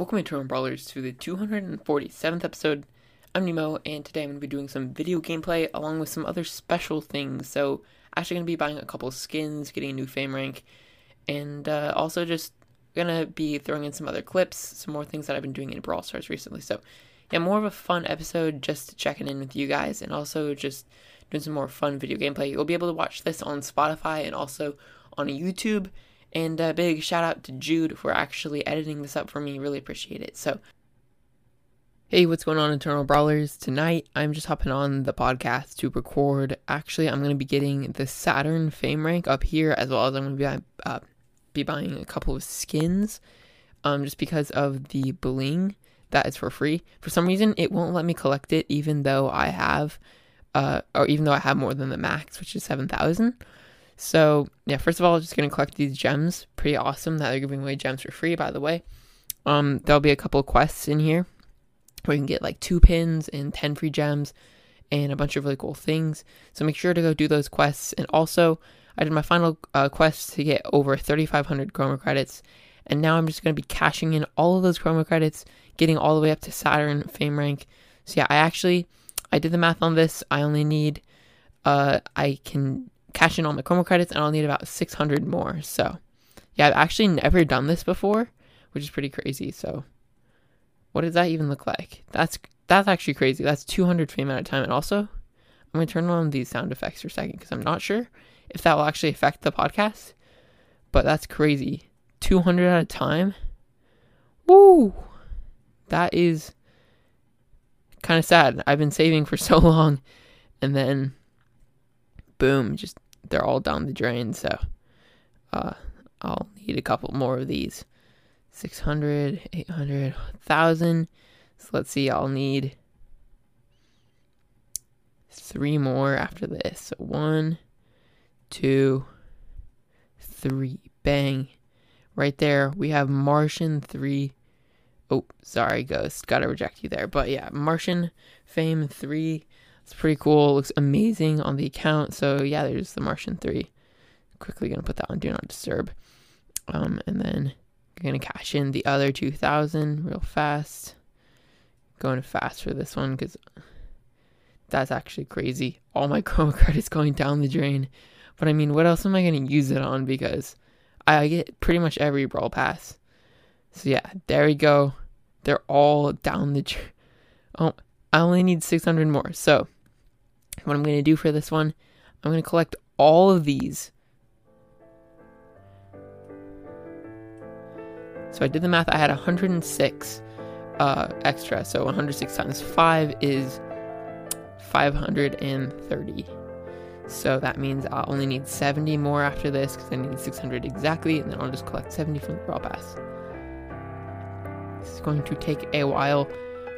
Welcome, Eternal Brawlers, to the 247th episode. I'm Nemo, and today I'm going to be doing some video gameplay along with some other special things. So, actually, going to be buying a couple skins, getting a new fame rank, and uh, also just going to be throwing in some other clips, some more things that I've been doing in Brawl Stars recently. So, yeah, more of a fun episode, just checking in with you guys, and also just doing some more fun video gameplay. You'll be able to watch this on Spotify and also on YouTube. And a big shout out to Jude for actually editing this up for me. Really appreciate it. So, hey, what's going on, Eternal Brawlers? Tonight, I'm just hopping on the podcast to record. Actually, I'm going to be getting the Saturn fame rank up here, as well as I'm going to be, uh, be buying a couple of skins um, just because of the bling that is for free. For some reason, it won't let me collect it, even though I have, uh, or even though I have more than the max, which is 7,000. So, yeah, first of all, I'm just going to collect these gems. Pretty awesome that they're giving away gems for free, by the way. Um, there'll be a couple quests in here where you can get like two pins and 10 free gems and a bunch of really cool things. So make sure to go do those quests. And also, I did my final uh, quest to get over 3,500 chroma credits. And now I'm just going to be cashing in all of those chroma credits, getting all the way up to Saturn fame rank. So yeah, I actually, I did the math on this. I only need, uh, I can cash in all my chroma credits and I'll need about 600 more. So, yeah, I've actually never done this before, which is pretty crazy. So, what does that even look like? That's that's actually crazy. That's 200 fame at a time. And also, I'm to turn on these sound effects for a second because I'm not sure if that will actually affect the podcast. But that's crazy. 200 at a time. Woo! That is kind of sad. I've been saving for so long and then boom, just they're all down the drain. So uh, I'll need a couple more of these 600, 800, 1000. So let's see, I'll need three more after this. So one, two, three. Bang. Right there, we have Martian 3. Oh, sorry, Ghost. Gotta reject you there. But yeah, Martian Fame 3 it's pretty cool. It looks amazing on the account. So yeah, there's the Martian 3. Quickly gonna put that on Do Not Disturb. Um, and then gonna cash in the other 2,000 real fast. Going fast for this one because that's actually crazy. All my chroma credits going down the drain. But I mean, what else am I gonna use it on? Because I get pretty much every brawl pass. So yeah, there we go. They're all down the. oh, I only need 600 more. So what I'm going to do for this one, I'm going to collect all of these. So I did the math, I had 106 uh, extra. So 106 times 5 is 530. So that means I'll only need 70 more after this because I need 600 exactly, and then I'll just collect 70 from the Brawl Pass. This is going to take a while.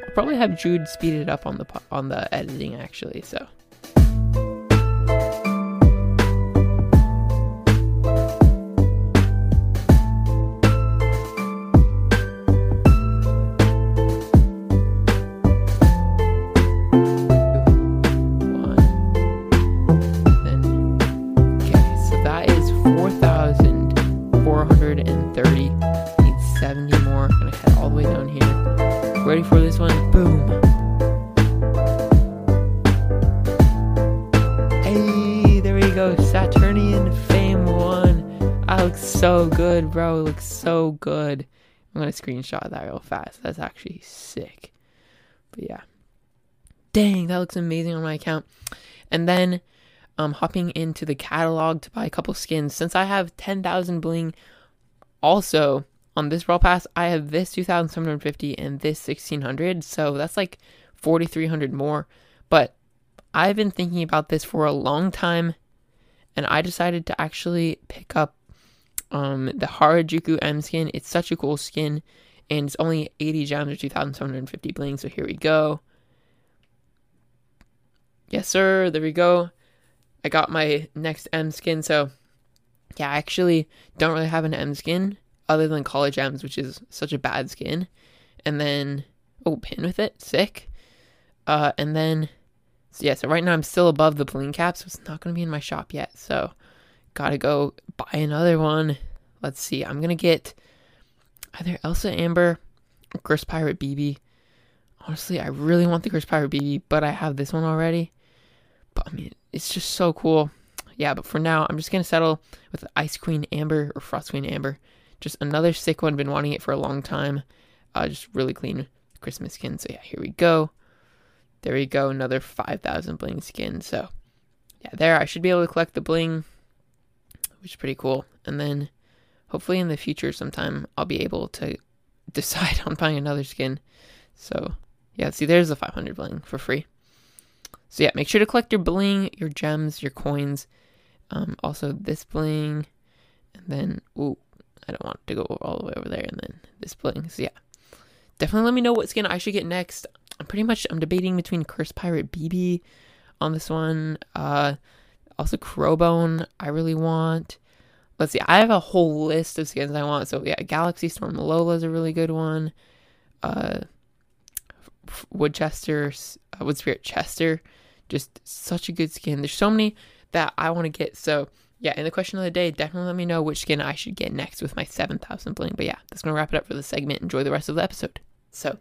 I'll probably have Jude speed it up on the on the editing actually. So. Saturnian Fame 1. That looks so good, bro. It looks so good. I'm to screenshot that real fast. That's actually sick. But yeah. Dang, that looks amazing on my account. And then um, hopping into the catalog to buy a couple skins. Since I have 10,000 bling, also on this Brawl Pass, I have this 2,750 and this 1,600. So that's like 4,300 more. But I've been thinking about this for a long time. And I decided to actually pick up um, the Harajuku Emz skin. It's such a cool skin. And it's only 80 gems or 2,750 bling. So here we go. Yes, sir. There we go. I got my next Emz skin. So, yeah, I actually don't really have an Emz skin other than College Emz, which is such a bad skin. And then, oh, pin with it, sick. Uh, and then, so yeah, so right now I'm still above the bling cap, so it's not to be in my shop yet. So, gotta go buy another one. Let's see, I'm to get either Elsa Amber Ghost Pirate Bibi. Honestly, I really want the Ghost Pirate Bibi, but I have this one already. But I mean, it's just so cool. Yeah, but for now, I'm just gonna settle with Ice Queen Amber or Frost Queen Amber. Just another sick one. Been wanting it for a long time. Uh, just really clean Christmas skin. So yeah, here we go. There we go. Another 5,000 bling skin. So yeah, there I should be able to collect the bling, which is pretty cool. And then hopefully in the future sometime I'll be able to decide on buying another skin. So yeah, see there's the 500 bling for free. So yeah, make sure to collect your bling, your gems, your coins. Um, also this bling, and then ooh, I don't want to go all the way over there, and then this bling. So yeah, definitely let me know what skin I should get next. I'm pretty much I'm debating between Curse Pirate Bibi on this one. Uh, also Crowbone I really want. Let's see, I have a whole list of skins I want. So yeah, Galaxy Storm Lola is a really good one. Uh, Woodchester, uh, Wood Spirit Chester, just such a good skin. There's so many that I want to get. So yeah, in the question of the day, definitely let me know which skin I should get next with my 7,000 bling. But yeah, that's going to wrap it up for the segment. Enjoy the rest of the episode. So,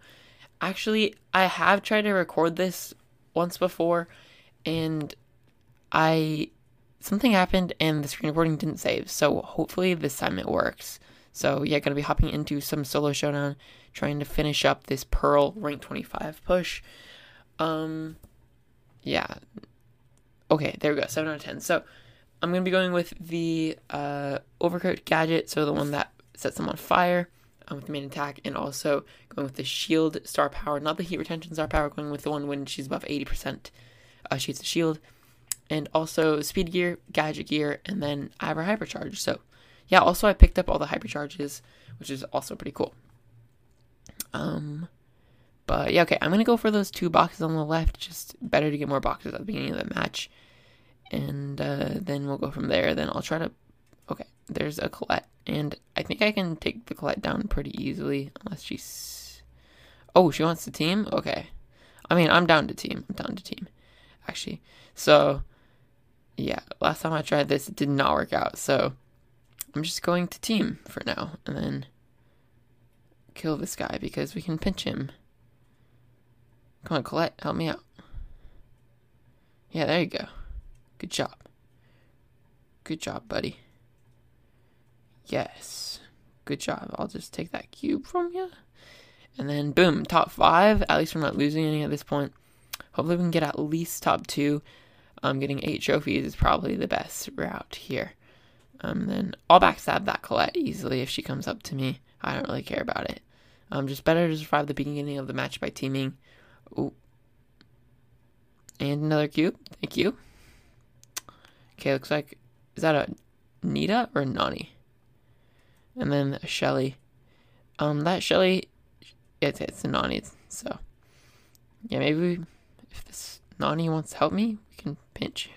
actually, I have tried to record this once before, and I something happened and the screen recording didn't save. So hopefully this time it works. So yeah, gonna be hopping into some solo showdown, trying to finish up this Pearl rank 25 push. Um, yeah. Okay, there we go. Seven out of ten. So I'm gonna be going with the uh, overcooked gadget, so the one that sets them on fire um, with the main attack, and also going with the shield star power, not the heat retention star power, going with the one when she's above 80%. Uh, she gets a shield, and also speed gear, gadget gear, and then I have her hypercharge. So, yeah, also I picked up all the hypercharges, which is also pretty cool. Um, but yeah, okay, I'm gonna go for those two boxes on the left. Just better to get more boxes at the beginning of the match and uh, then we'll go from there. Then I'll try to. Okay, there's a Colette, and I think I can take the Colette down pretty easily, unless she's. Oh, she wants to team. Okay, I mean I'm down to team. I'm down to team, actually. So, yeah, last time I tried this, it did not work out. So, I'm just going to team for now, and then kill this guy because we can pinch him. Come on, Colette, help me out. Yeah, there you go. Good job. Good job, buddy. Yes. Good job. I'll just take that cube from you. And then, boom, top five. At least we're not losing any at this point. Hopefully, we can get at least top two. Um, getting eight trophies is probably the best route here. Um, then I'll backstab that Colette easily if she comes up to me. I don't really care about it. Um, just better to survive the beginning of the match by teaming. Ooh. And another cube. Thank you. Okay, looks like is that a Nita or Nani? And then Shelly. Um, that Shelly, it's it's a Nani. So yeah, maybe we, if this Nani wants to help me, we can pinch.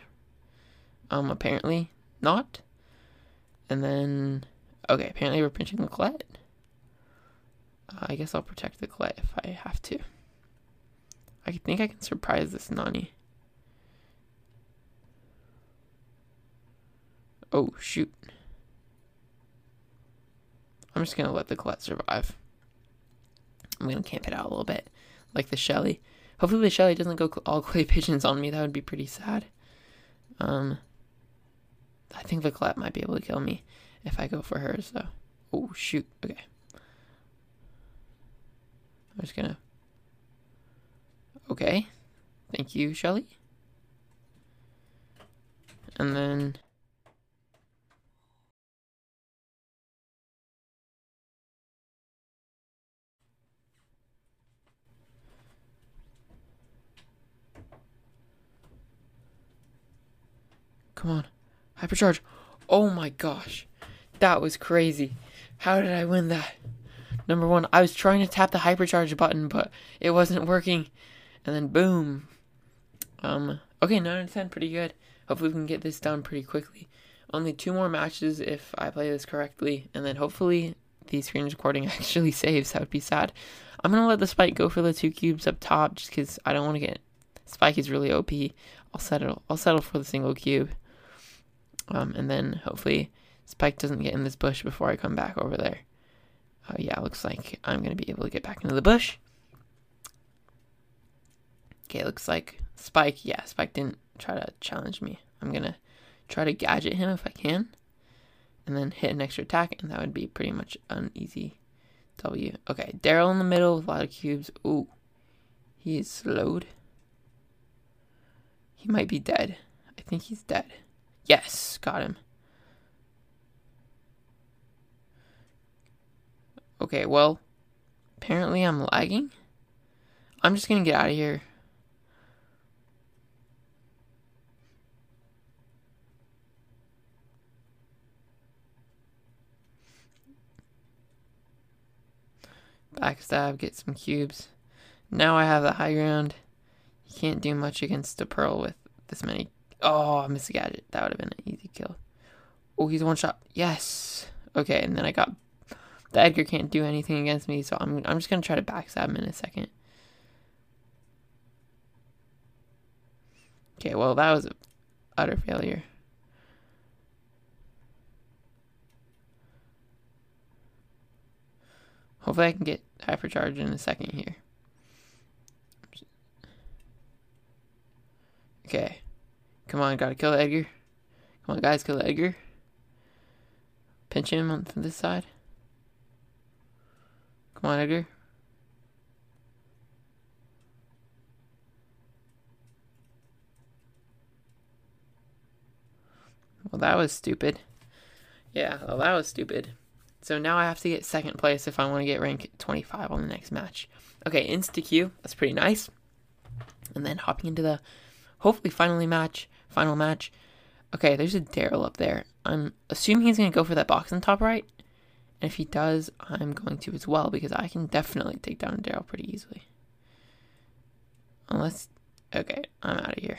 Um, apparently not. And then okay, apparently we're pinching the Colette. Uh, I guess I'll protect the Colette if I have to. I think I can surprise this Nani. Oh, shoot. I'm just to let the Colette survive. I'm to camp it out a little bit, like the Shelly. Hopefully the Shelly doesn't go all clay pigeons on me. That would be pretty sad. Um, I think the Colette might be able to kill me if I go for her, so... Oh, shoot. Okay. I'm just gonna... Okay. Thank you, Shelly. And then... Come on. Hypercharge. Oh my gosh. That was crazy. How did I win that? Number one, I was trying to tap the hypercharge button, but it wasn't working. And then boom. Um, okay, 9 out of 10, pretty good. Hopefully we can get this done pretty quickly. Only two more matches if I play this correctly, and then hopefully the screen recording actually saves. That would be sad. I'm gonna let the spike go for the two cubes up top, just because I don't want to get spike is really OP. I'll settle. I'll settle for the single cube. Um, and then hopefully Spike doesn't get in this bush before I come back over there. Oh, yeah, looks like I'm going to be able to get back into the bush. Okay, looks like Spike, yeah, Spike didn't try to challenge me. I'm going to try to gadget him if I can. And then hit an extra attack, and that would be pretty much an easy W. Okay, Daryl in the middle with a lot of cubes. Ooh, he is slowed. He might be dead. I think he's dead. Yes, got him. Okay, well, apparently I'm lagging. I'm just gonna get out of here. Backstab, get some cubes. Now I have the high ground. You can't do much against a pearl with this many. Oh, I missed a gadget. That would have been an easy kill. Oh, he's one shot. Yes. Okay, and then I got the Edgar can't do anything against me, so I'm I'm just gonna try to backstab him in a second. Okay, well that was a utter failure. Hopefully I can get hypercharge in a second here. Okay. Come on, gotta kill Edgar. Come on, guys, kill Edgar. Pinch him on this side. Come on, Edgar. Well, that was stupid. Yeah, well, that was stupid. So now I have to get second place if I want to get rank 25 on the next match. Okay, insta Q. That's pretty nice. And then hopping into the hopefully finally match, final match. Okay, there's a Daryl up there. I'm assuming he's going to go for that box on top right. And if he does, I'm going to as well because I can definitely take down Daryl pretty easily. Unless, okay, I'm out of here.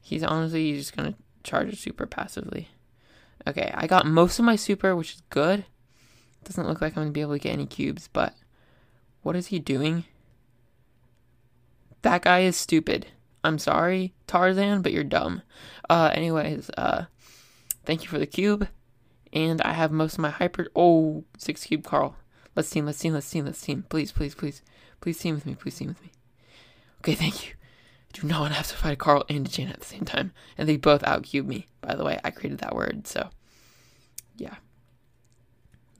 He's honestly just going to charge super passively. Okay, I got most of my super, which is good. Doesn't look like I'm going to be able to get any cubes, but what is he doing? That guy is stupid. I'm sorry, Tarzan, but you're dumb. Uh, anyways, uh, thank you for the cube. And I have most of my hyper. Oh, six cube Carl. Let's team, let's team, let's team, let's team. Please, please, please. Please team with me, please team with me. Okay, thank you. I do not want to have to fight Carl and Jane at the same time. And they both outcube me. By the way, I created that word, so. Yeah.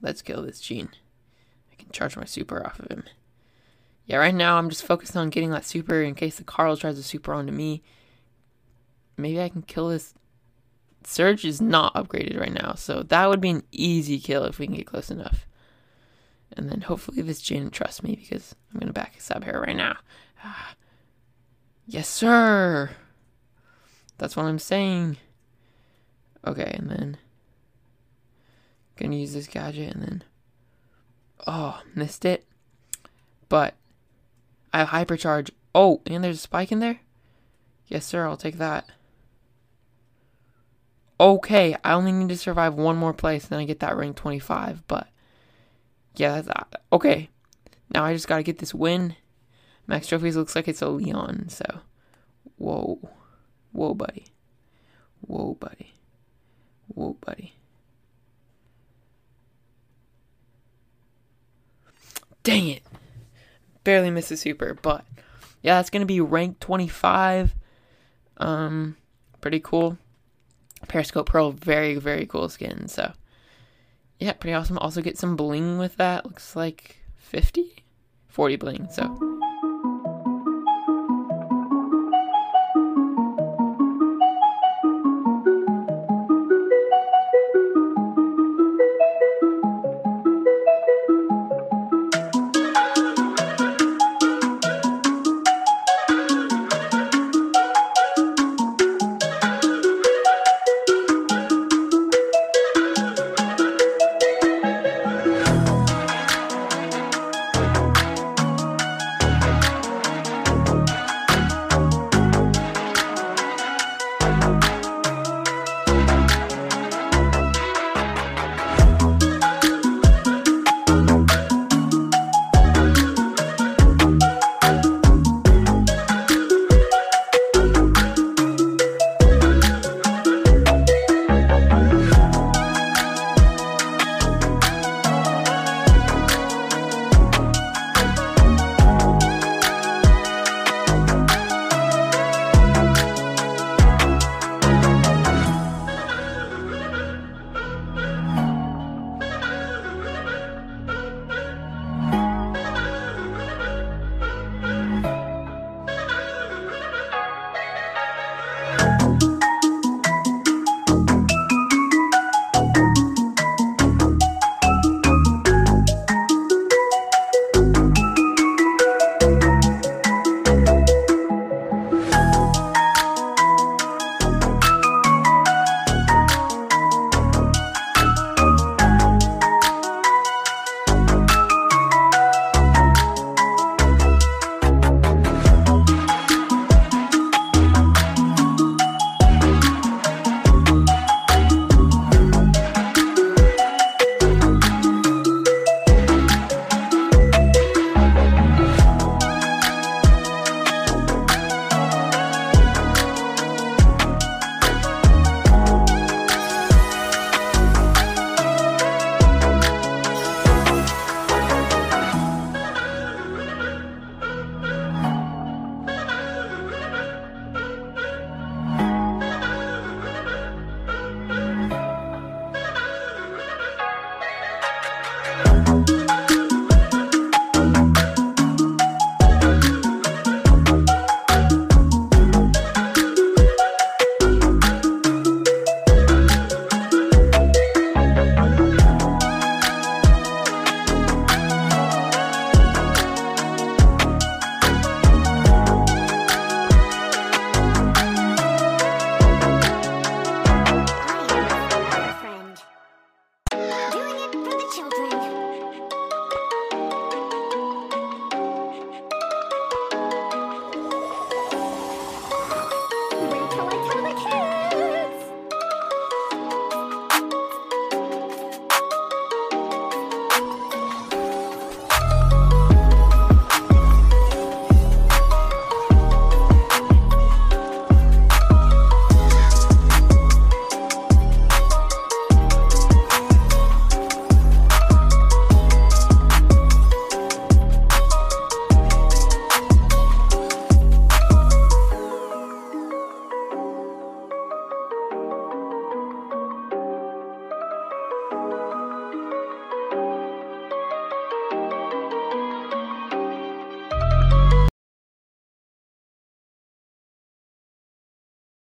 Let's kill this Gene. I can charge my super off of him. Yeah, right now I'm just focused on getting that super in case the Carl tries to super onto me. Maybe I can kill this. Surge is not upgraded right now, so that would be an easy kill if we can get close enough. And then hopefully this Jin trusts me because I'm going to back sub here right now. Ah. Yes, sir! That's what I'm saying. Okay, and then... Gonna use this gadget and then... Oh, missed it. But I have hypercharge. Oh, and there's a spike in there? Yes, sir, I'll take that. Okay, I only need to survive one more place, then I get that rank 25, but... Yeah, that's... Uh, okay. Now I just gotta get this win. Max Trophies looks like it's a Leon, so... Whoa. Whoa, buddy. Whoa, buddy. Whoa, buddy. Dang it barely missed a super, but yeah, that's gonna be rank 25. Um, pretty cool. Periscope Pearl, very very cool skin. So yeah, pretty awesome. Also get some bling with that. Looks like 50, 40 bling. So